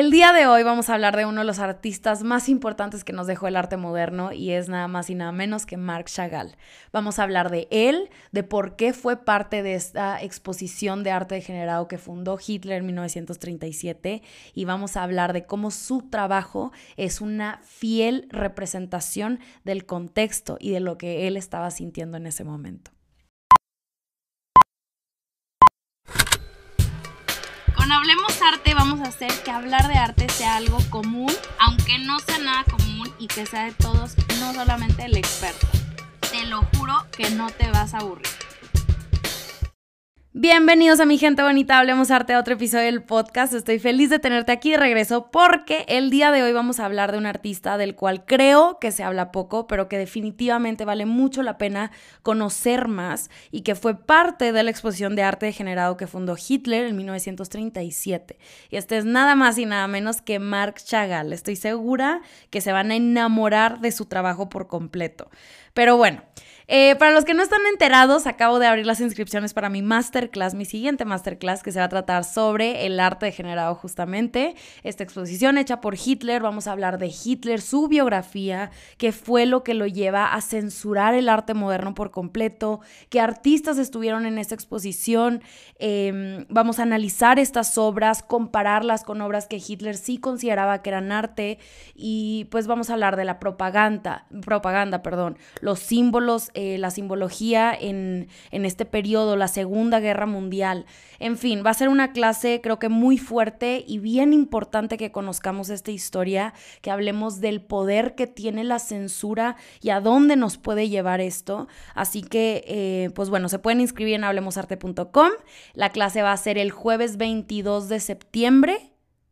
El día de hoy vamos a hablar de uno de los artistas más importantes que nos dejó el arte moderno y es nada más y nada menos que Marc Chagall. Vamos a hablar de él, de por qué fue parte de esta exposición de arte degenerado que fundó Hitler en 1937 y vamos a hablar de cómo su trabajo es una fiel representación del contexto y de lo que él estaba sintiendo en ese momento. Con Hablemos Arte vamos a hacer que hablar de arte sea algo común, aunque no sea nada común y que sea de todos, no solamente el experto. Te lo juro que no te vas a aburrir. Bienvenidos a mi gente bonita, hablemos arte a otro episodio del podcast. Estoy feliz de tenerte aquí de regreso porque el día de hoy vamos a hablar de un artista del cual creo que se habla poco, pero que definitivamente vale mucho la pena conocer más y que fue parte de la exposición de arte degenerado que fundó Hitler en 1937. Y este es nada más y nada menos que Marc Chagall. Estoy segura que se van a enamorar de su trabajo por completo. Pero bueno, eh, para los que no están enterados, acabo de abrir las inscripciones para mi masterclass, mi siguiente masterclass, que se va a tratar sobre el arte degenerado justamente. Esta exposición hecha por Hitler, vamos a hablar de Hitler, su biografía, qué fue lo que lo lleva a censurar el arte moderno por completo, qué artistas estuvieron en esta exposición. Em, vamos a analizar estas obras, compararlas con obras que Hitler sí consideraba que eran arte y pues vamos a hablar de la propaganda, propaganda, perdón, los símbolos eh, la simbología en, en este periodo, la Segunda Guerra Mundial. En fin, va a ser una clase creo que muy fuerte y bien importante que conozcamos esta historia, que hablemos del poder que tiene la censura y a dónde nos puede llevar esto. Así que, eh, pues bueno, se pueden inscribir en hablemosarte.com. La clase va a ser el jueves 22 de septiembre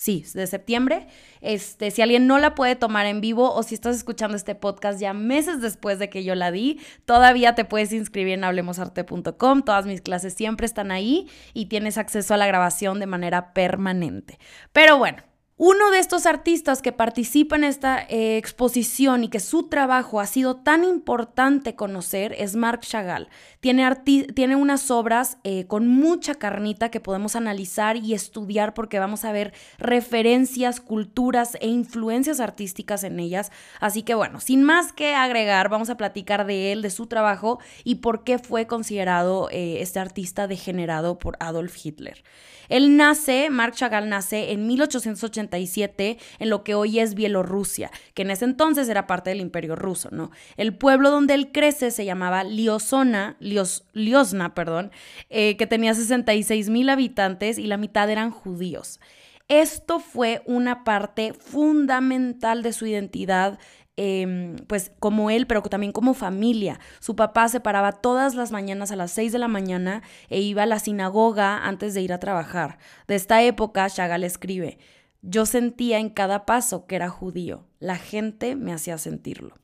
Sí, de septiembre. Este, si alguien no la puede tomar en vivo o si estás escuchando este podcast ya meses después de que yo la di, todavía te puedes inscribir en hablemosarte.com. Todas mis clases siempre están ahí y tienes acceso a la grabación de manera permanente. Pero bueno, uno de estos artistas que participa en esta eh, exposición y que su trabajo ha sido tan importante conocer es Marc Chagall. Tiene, tiene unas obras eh, con mucha carnita que podemos analizar y estudiar porque vamos a ver referencias, culturas e influencias artísticas en ellas. Así que bueno, sin más que agregar, vamos a platicar de él, de su trabajo y por qué fue considerado eh, este artista degenerado por Adolf Hitler. Él nace, Marc Chagall nace en 1887 en lo que hoy es Bielorrusia, que en ese entonces era parte del Imperio Ruso, ¿no? El pueblo donde él crece se llamaba Liosona, Liosna, perdón, eh, que tenía 66 mil habitantes y la mitad eran judíos. Esto fue una parte fundamental de su identidad Em, pues como él, pero también como familia. Su papá se paraba todas las mañanas a las 6 de la mañana e iba a la sinagoga antes de ir a trabajar. De esta época, Chagall escribe, yo sentía en cada paso que era judío, la gente me hacía sentirlo.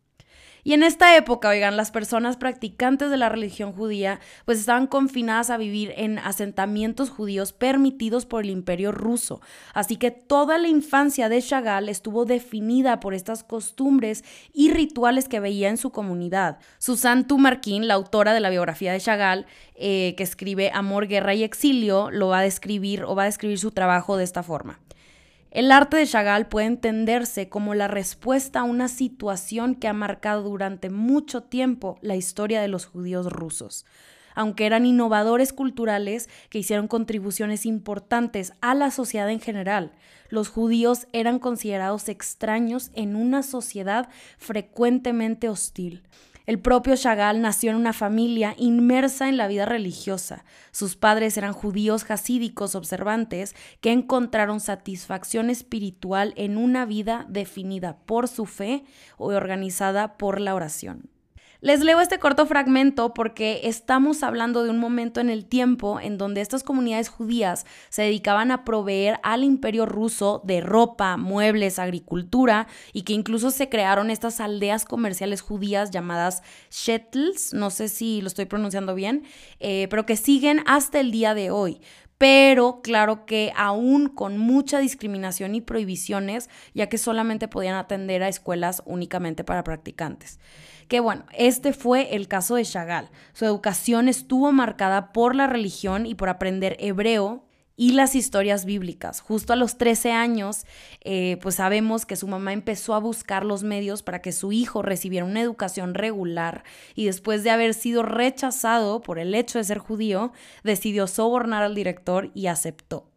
Y en esta época, oigan, las personas practicantes de la religión judía pues estaban confinadas a vivir en asentamientos judíos permitidos por el imperio ruso. Así que toda la infancia de Chagall estuvo definida por estas costumbres y rituales que veía en su comunidad. Susan Tumarkin, la autora de la biografía de Chagall, eh, que escribe Amor, Guerra y Exilio, lo va a describir o va a describir su trabajo de esta forma. El arte de Chagall puede entenderse como la respuesta a una situación que ha marcado durante mucho tiempo la historia de los judíos rusos. Aunque eran innovadores culturales que hicieron contribuciones importantes a la sociedad en general, los judíos eran considerados extraños en una sociedad frecuentemente hostil. El propio Chagall nació en una familia inmersa en la vida religiosa. Sus padres eran judíos hasídicos observantes que encontraron satisfacción espiritual en una vida definida por su fe o organizada por la oración. Les leo este corto fragmento porque estamos hablando de un momento en el tiempo en donde estas comunidades judías se dedicaban a proveer al imperio ruso de ropa, muebles, agricultura y que incluso se crearon estas aldeas comerciales judías llamadas shetls, no sé si lo estoy pronunciando bien, eh, pero que siguen hasta el día de hoy pero claro que aún con mucha discriminación y prohibiciones, ya que solamente podían atender a escuelas únicamente para practicantes. Que bueno, este fue el caso de Chagall. Su educación estuvo marcada por la religión y por aprender hebreo y las historias bíblicas. Justo a los 13 años, eh, pues sabemos que su mamá empezó a buscar los medios para que su hijo recibiera una educación regular y después de haber sido rechazado por el hecho de ser judío, decidió sobornar al director y aceptó.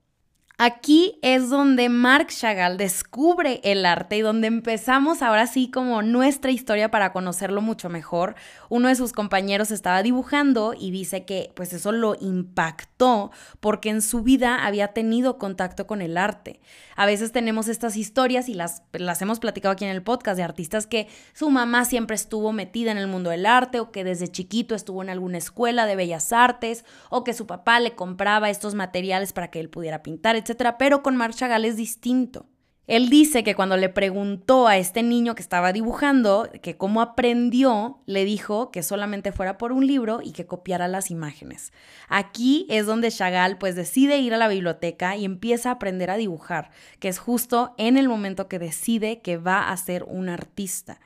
Aquí es donde Marc Chagall descubre el arte y donde empezamos ahora sí como nuestra historia para conocerlo mucho mejor. Uno de sus compañeros estaba dibujando y dice que pues eso lo impactó porque en su vida había tenido contacto con el arte. A veces tenemos estas historias y las, las hemos platicado aquí en el podcast de artistas que su mamá siempre estuvo metida en el mundo del arte o que desde chiquito estuvo en alguna escuela de bellas artes o que su papá le compraba estos materiales para que él pudiera pintar, etc pero con Marc Chagall es distinto. Él dice que cuando le preguntó a este niño que estaba dibujando que cómo aprendió, le dijo que solamente fuera por un libro y que copiara las imágenes. Aquí es donde Chagall pues decide ir a la biblioteca y empieza a aprender a dibujar, que es justo en el momento que decide que va a ser un artista.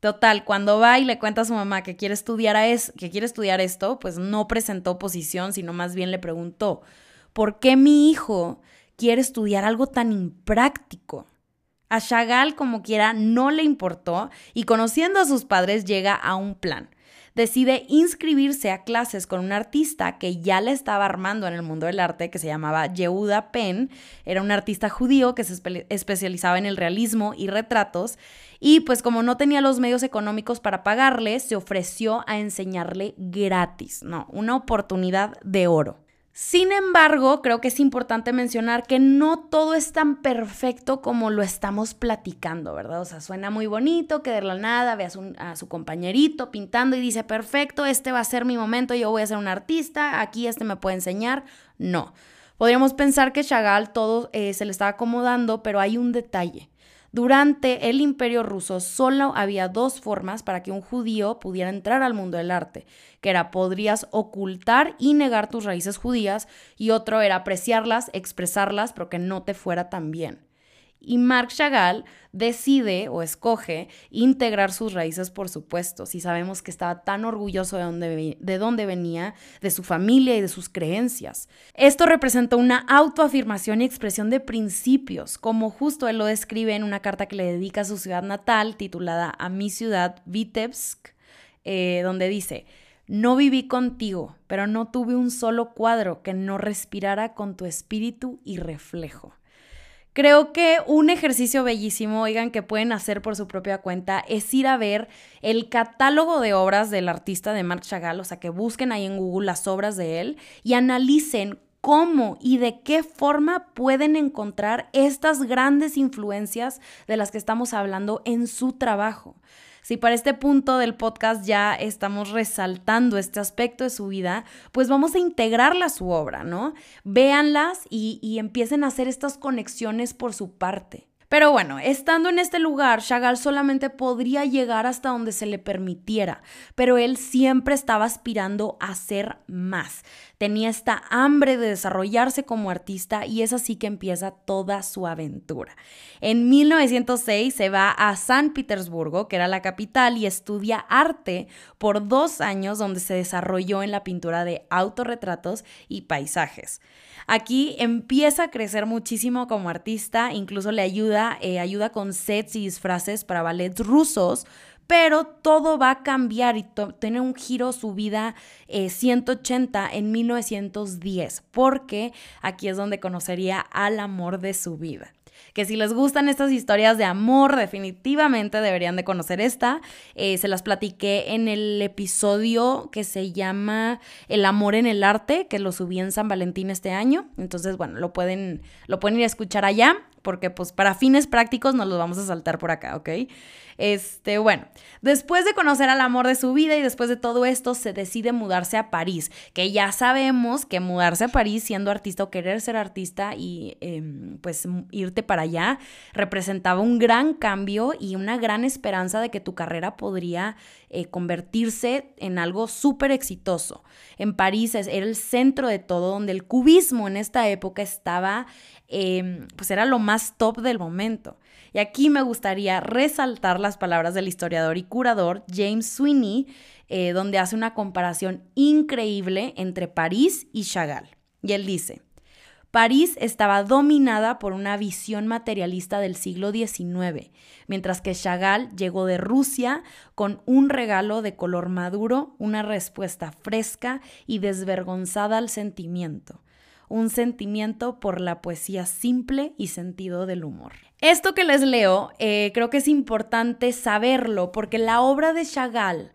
Total, cuando va y le cuenta a su mamá que quiere estudiar, a es, que quiere estudiar esto, pues no presentó oposición, sino más bien le preguntó, ¿por qué mi hijo quiere estudiar algo tan impráctico. A Chagall, como quiera, no le importó y conociendo a sus padres llega a un plan. Decide inscribirse a clases con un artista que ya le estaba armando en el mundo del arte, que se llamaba Yehuda Penn. Era un artista judío que se especializaba en el realismo y retratos. Y pues como no tenía los medios económicos para pagarle, se ofreció a enseñarle gratis. No, una oportunidad de oro. Sin embargo, creo que es importante mencionar que no todo es tan perfecto como lo estamos platicando, ¿verdad? O sea, suena muy bonito que de la nada ve a su, compañerito pintando y dice, perfecto, este va a ser mi momento, yo voy a ser un artista, aquí este me puede enseñar. No. Podríamos pensar que Chagall todo eh, se le estaba acomodando, pero hay un detalle. Durante el imperio ruso solo había dos formas para que un judío pudiera entrar al mundo del arte, que era podrías ocultar y negar tus raíces judías y otro era apreciarlas, expresarlas, pero que no te fuera tan bien y Marc Chagall decide o escoge integrar sus raíces, por supuesto, si sabemos que estaba tan orgulloso de dónde, de dónde venía, de su familia y de sus creencias. Esto representó una autoafirmación y expresión de principios, como justo él lo describe en una carta que le dedica a su ciudad natal, titulada A mi ciudad, Vitebsk, eh, donde dice, no viví contigo, pero no tuve un solo cuadro que no respirara con tu espíritu y reflejo. Creo que un ejercicio bellísimo, oigan, que pueden hacer por su propia cuenta es ir a ver el catálogo de obras del artista de Marc Chagall, o sea, que busquen ahí en Google las obras de él y analicen cómo y de qué forma pueden encontrar estas grandes influencias de las que estamos hablando en su trabajo. Si para este punto del podcast ya estamos resaltando este aspecto de su vida, pues vamos a integrarla a su obra, ¿no? Véanlas y, y empiecen a hacer estas conexiones por su parte. Pero bueno, estando en este lugar, Chagall solamente podría llegar hasta donde se le permitiera, pero él siempre estaba aspirando a ser más. Tenía esta hambre de desarrollarse como artista y es así que empieza toda su aventura. En 1906 se va a San Petersburgo, que era la capital, y estudia arte por dos años donde se desarrolló en la pintura de autorretratos y paisajes. Aquí empieza a crecer muchísimo como artista, incluso le ayuda, eh, ayuda con sets y disfraces para ballets rusos, pero todo va a cambiar y tiene un giro su vida 180 eh, en 1910, porque aquí es donde conocería al amor de su vida que si les gustan estas historias de amor, definitivamente deberían de conocer esta. Eh, se las platiqué en el episodio que se llama El amor en el arte, que lo subí en San Valentín este año. Entonces, bueno, lo pueden, lo pueden ir a escuchar allá porque pues para fines prácticos nos los vamos a saltar por acá, ¿ok? Este, bueno, después de conocer al amor de su vida y después de todo esto, se decide mudarse a París, que ya sabemos que mudarse a París siendo artista o querer ser artista y em, pues irte para allá representaba un gran cambio y una gran esperanza de que tu carrera podría eh, convertirse en algo súper exitoso. En París era el centro de todo, donde el cubismo en esta época estaba, em, pues era lo más top del momento. Y aquí me gustaría resaltar las palabras del historiador y curador James Sweeney, eh, donde hace una comparación increíble entre París y Chagall. Y él dice, París estaba dominada por una visión materialista del siglo XIX, mientras que Chagall llegó de Rusia con un regalo de color maduro, una respuesta fresca y desvergonzada al sentimiento un sentimiento por la poesía simple y sentido del humor. Esto que les leo, eh, creo que es importante saberlo porque la obra de Chagall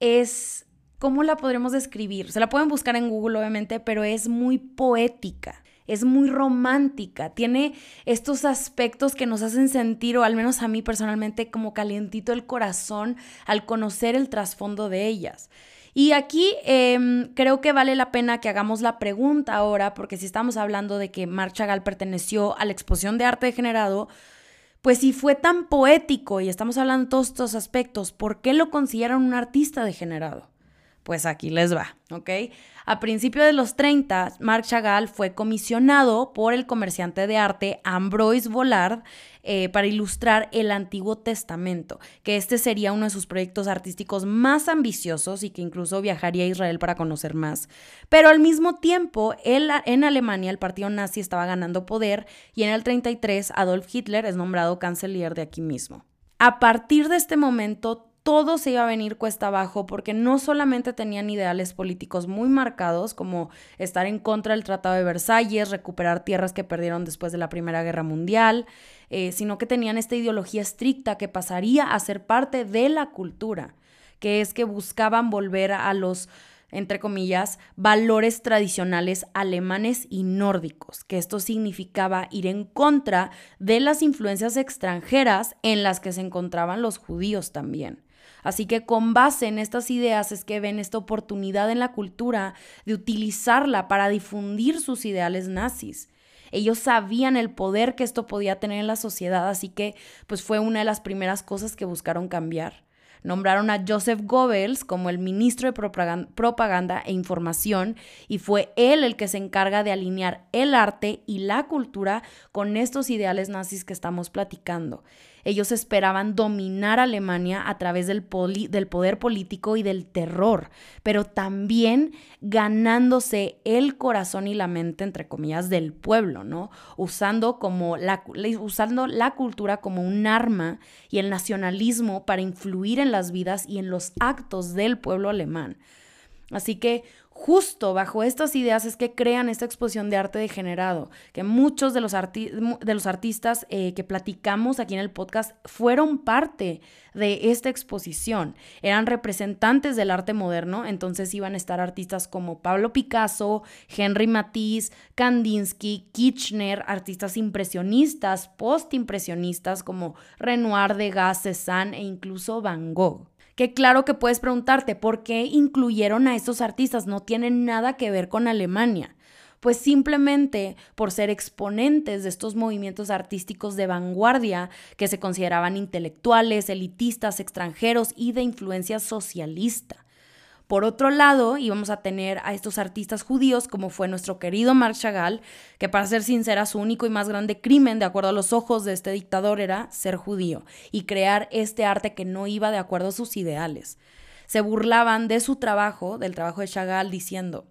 es, ¿cómo la podremos describir? Se la pueden buscar en Google obviamente, pero es muy poética es muy romántica, tiene estos aspectos que nos hacen sentir, o al menos a mí personalmente, como calientito el corazón al conocer el trasfondo de ellas. Y aquí em, creo que vale la pena que hagamos la pregunta ahora, porque si estamos hablando de que Marc Chagall perteneció a la exposición de arte degenerado, pues si fue tan poético y estamos hablando de todos estos aspectos, ¿por qué lo consideran un artista degenerado? Pues aquí les va, ¿ok? A principios de los 30, Marc Chagall fue comisionado por el comerciante de arte Ambroise Vollard eh, para ilustrar el Antiguo Testamento, que este sería uno de sus proyectos artísticos más ambiciosos y que incluso viajaría a Israel para conocer más. Pero al mismo tiempo, en Alemania el partido nazi estaba ganando poder y en el 33 Adolf Hitler es nombrado canciller de aquí mismo. A partir de este momento, todo se iba a venir cuesta abajo porque no solamente tenían ideales políticos muy marcados como estar en contra del Tratado de Versalles, recuperar tierras que perdieron después de la Primera Guerra Mundial, eh, sino que tenían esta ideología estricta que pasaría a ser parte de la cultura, que es que buscaban volver a los entre comillas, valores tradicionales alemanes y nórdicos, que esto significaba ir en contra de las influencias extranjeras en las que se encontraban los judíos también. Así que con base en estas ideas es que ven esta oportunidad en la cultura de utilizarla para difundir sus ideales nazis. Ellos sabían el poder que esto podía tener en la sociedad, así que pues fue una de las primeras cosas que buscaron cambiar. Nombraron a Joseph Goebbels como el ministro de propaganda e información y fue él el que se encarga de alinear el arte y la cultura con estos ideales nazis que estamos platicando. Ellos esperaban dominar Alemania a través del, poder político y del terror, pero también ganándose el corazón y la mente, entre comillas, del pueblo, ¿no? Usando, como la, usando la cultura como un arma y el nacionalismo para influir en las vidas y en los actos del pueblo alemán. Así que justo bajo estas ideas es que crean esta exposición de arte degenerado, que muchos de los, de los artistas eh, que platicamos aquí en el podcast fueron parte de esta exposición. Eran representantes del arte moderno, entonces iban a estar artistas como Pablo Picasso, Henry Matisse, Kandinsky, Kitchener, artistas impresionistas, postimpresionistas como Renoir, Degas, Cézanne e incluso Van Gogh que claro que puedes preguntarte, ¿por qué incluyeron a estos artistas? No tienen nada que ver con Alemania. Pues simplemente por ser exponentes de estos movimientos artísticos de vanguardia que se consideraban intelectuales, elitistas, extranjeros y de influencia socialista. Por otro lado, íbamos a tener a estos artistas judíos, como fue nuestro querido Marc Chagall, que para ser sincera, su único y más grande crimen, de acuerdo a los ojos de este dictador, era ser judío y crear este arte que no iba de acuerdo a sus ideales. Se burlaban de su trabajo, del trabajo de Chagall, diciendo,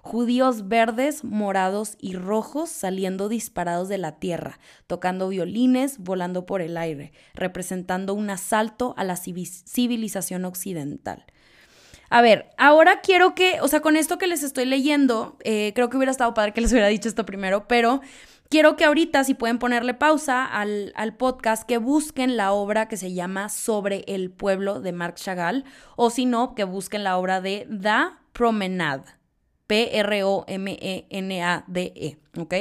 judíos verdes, morados y rojos saliendo disparados de la tierra, tocando violines, volando por el aire, representando un asalto a la civilización occidental. A ver, ahora quiero que, o sea, con esto que les estoy leyendo, eh, creo que hubiera estado padre que les hubiera dicho esto primero, pero quiero que ahorita, si pueden ponerle pausa al, al, podcast, que busquen la obra que se llama Sobre el pueblo de Marc Chagall, o si no, que busquen la obra de Da Promenade. P-R-O-M-E-N-A-D-E, ¿ok?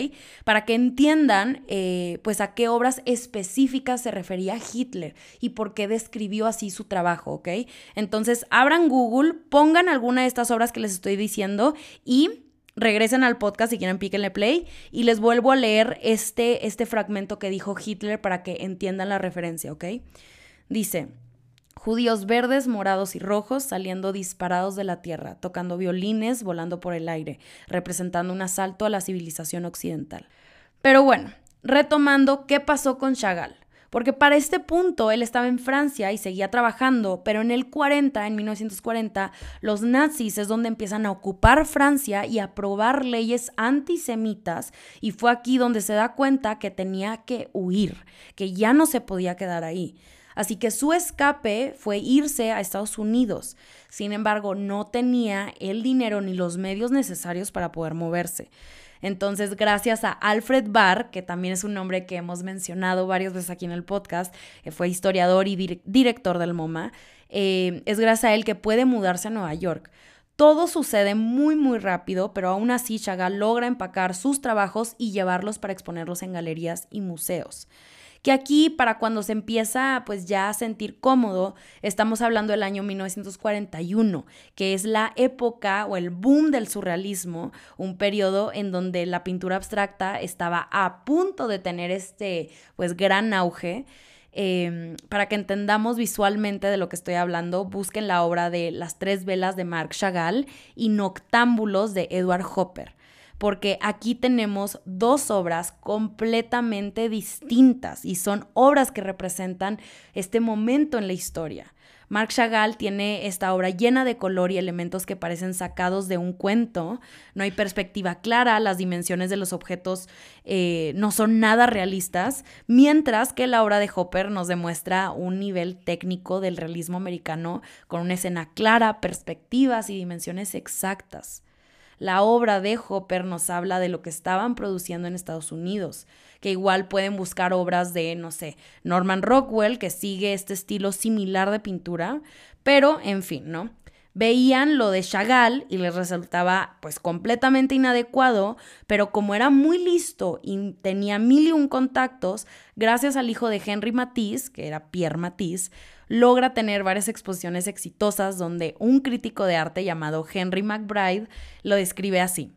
Para que entiendan, eh, pues, a qué obras específicas se refería Hitler y por qué describió así su trabajo, ¿ok? Entonces, abran Google, pongan alguna de estas obras que les estoy diciendo y regresen al podcast si quieren píquenle play y les vuelvo a leer este, este fragmento que dijo Hitler para que entiendan la referencia, ¿ok? Dice... Judíos verdes, morados y rojos saliendo disparados de la tierra, tocando violines, volando por el aire, representando un asalto a la civilización occidental. Pero bueno, retomando, ¿qué pasó con Chagall? Porque para este punto él estaba en Francia y seguía trabajando, pero en el 40, en 1940, los nazis es donde empiezan a ocupar Francia y a aprobar leyes antisemitas y fue aquí donde se da cuenta que tenía que huir, que ya no se podía quedar ahí. Así que su escape fue irse a Estados Unidos. Sin embargo, no tenía el dinero ni los medios necesarios para poder moverse. Entonces, gracias a Alfred Barr, que también es un nombre que hemos mencionado varias veces aquí en el podcast, eh, fue historiador y director del MoMA, eh, es gracias a él que puede mudarse a Nueva York. Todo sucede muy muy rápido, pero aún así Chagall logra empacar sus trabajos y llevarlos para exponerlos en galerías y museos que aquí para cuando se empieza pues ya a sentir cómodo, estamos hablando del año 1941, que es la época o el boom del surrealismo, un periodo en donde la pintura abstracta estaba a punto de tener este pues gran auge. Em, para que entendamos visualmente de lo que estoy hablando, busquen la obra de Las tres velas de Marc Chagall y Noctámbulos de Edward Hopper porque aquí tenemos dos obras completamente distintas y son obras que representan este momento en la historia. Marc Chagall tiene esta obra llena de color y elementos que parecen sacados de un cuento. No hay perspectiva clara, las dimensiones de los objetos eh, no son nada realistas, mientras que la obra de Hopper nos demuestra un nivel técnico del realismo americano con una escena clara, perspectivas y dimensiones exactas. La obra de Hopper nos habla de lo que estaban produciendo en Estados Unidos, que igual pueden buscar obras de, no sé, Norman Rockwell, que sigue este estilo similar de pintura, pero en fin, ¿no? veían lo de Chagall y les resultaba pues completamente inadecuado, pero como era muy listo y tenía mil y un contactos, gracias al hijo de Henry Matisse, que era Pierre Matisse, logra tener varias exposiciones exitosas donde un crítico de arte llamado Henry McBride lo describe así.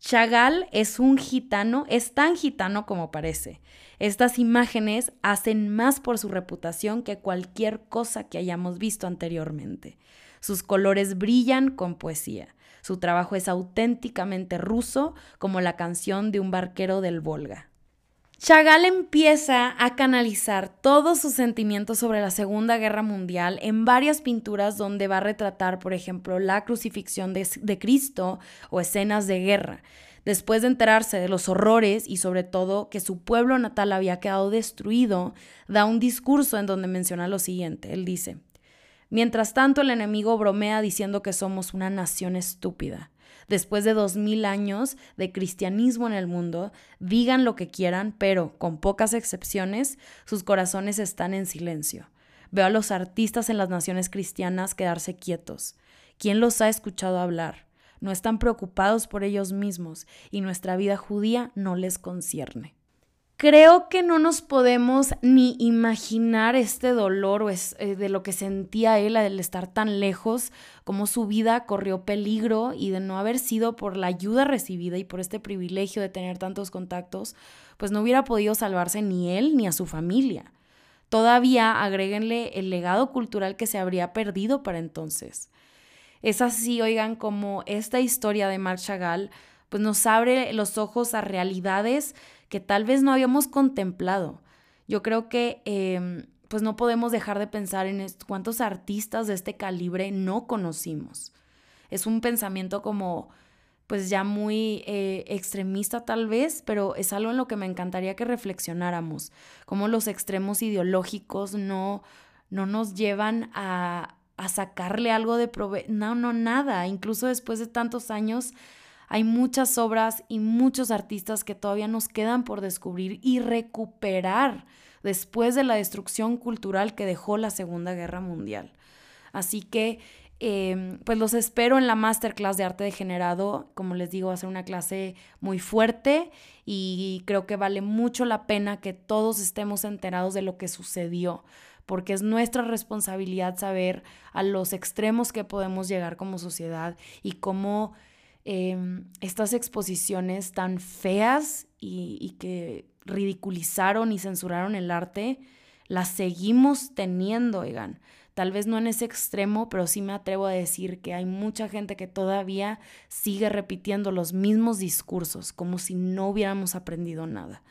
Chagall es un gitano, es tan gitano como parece. Estas imágenes hacen más por su reputación que cualquier cosa que hayamos visto anteriormente. Sus colores brillan con poesía. Su trabajo es auténticamente ruso, como la canción de un barquero del Volga. Chagall empieza a canalizar todos sus sentimientos sobre la Segunda Guerra Mundial en varias pinturas donde va a retratar, por ejemplo, la crucifixión de, de, Cristo o escenas de guerra. Después de enterarse de los horrores y sobre todo que su pueblo natal había quedado destruido, da un discurso en donde menciona lo siguiente. Él dice, Mientras tanto, el enemigo bromea diciendo que somos una nación estúpida. Después de dos mil años de cristianismo en el mundo, digan lo que quieran, pero, con pocas excepciones, sus corazones están en silencio. Veo a los artistas en las naciones cristianas quedarse quietos. ¿Quién los ha escuchado hablar? No están preocupados por ellos mismos y nuestra vida judía no les concierne. Creo que no nos podemos ni imaginar este dolor o eh, de lo que sentía él al estar tan lejos, como su vida corrió peligro y de no haber sido por la ayuda recibida y por este privilegio de tener tantos contactos, pues no hubiera podido salvarse ni él ni a su familia. Todavía agréguenle el legado cultural que se habría perdido para entonces. Es así, oigan, como esta historia de Marc Chagall pues nos abre los ojos a realidades que tal vez no habíamos contemplado. Yo creo que em, pues no podemos dejar de pensar en cuántos artistas de este calibre no conocimos. Es un pensamiento como pues ya muy eh, extremista tal vez, pero es algo en lo que me encantaría que reflexionáramos, cómo los extremos ideológicos no, no nos llevan a, a sacarle algo de provecho, no, no, nada, incluso después de tantos años hay muchas obras y muchos artistas que todavía nos quedan por descubrir y recuperar después de la destrucción cultural que dejó la Segunda Guerra Mundial. Así que, em, pues los espero en la masterclass de arte degenerado. Como les digo, va a ser una clase muy fuerte y creo que vale mucho la pena que todos estemos enterados de lo que sucedió porque es nuestra responsabilidad saber a los extremos que podemos llegar como sociedad y cómo Em, estas exposiciones tan feas y, que ridiculizaron y censuraron el arte, las seguimos teniendo, oigan. Tal vez no en ese extremo, pero sí me atrevo a decir que hay mucha gente que todavía sigue repitiendo los mismos discursos, como si no hubiéramos aprendido nada.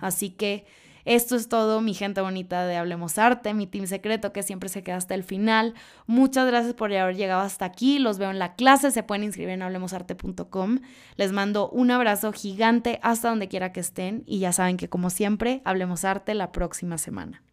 Así que Esto es todo, mi gente bonita de Hablemos Arte, mi team secreto que siempre se queda hasta el final. Muchas gracias por haber llegado hasta aquí. Los veo en la clase, se pueden inscribir en hablemosarte.com. Les mando un abrazo gigante hasta donde quiera que estén y ya saben que como siempre, Hablemos Arte la próxima semana.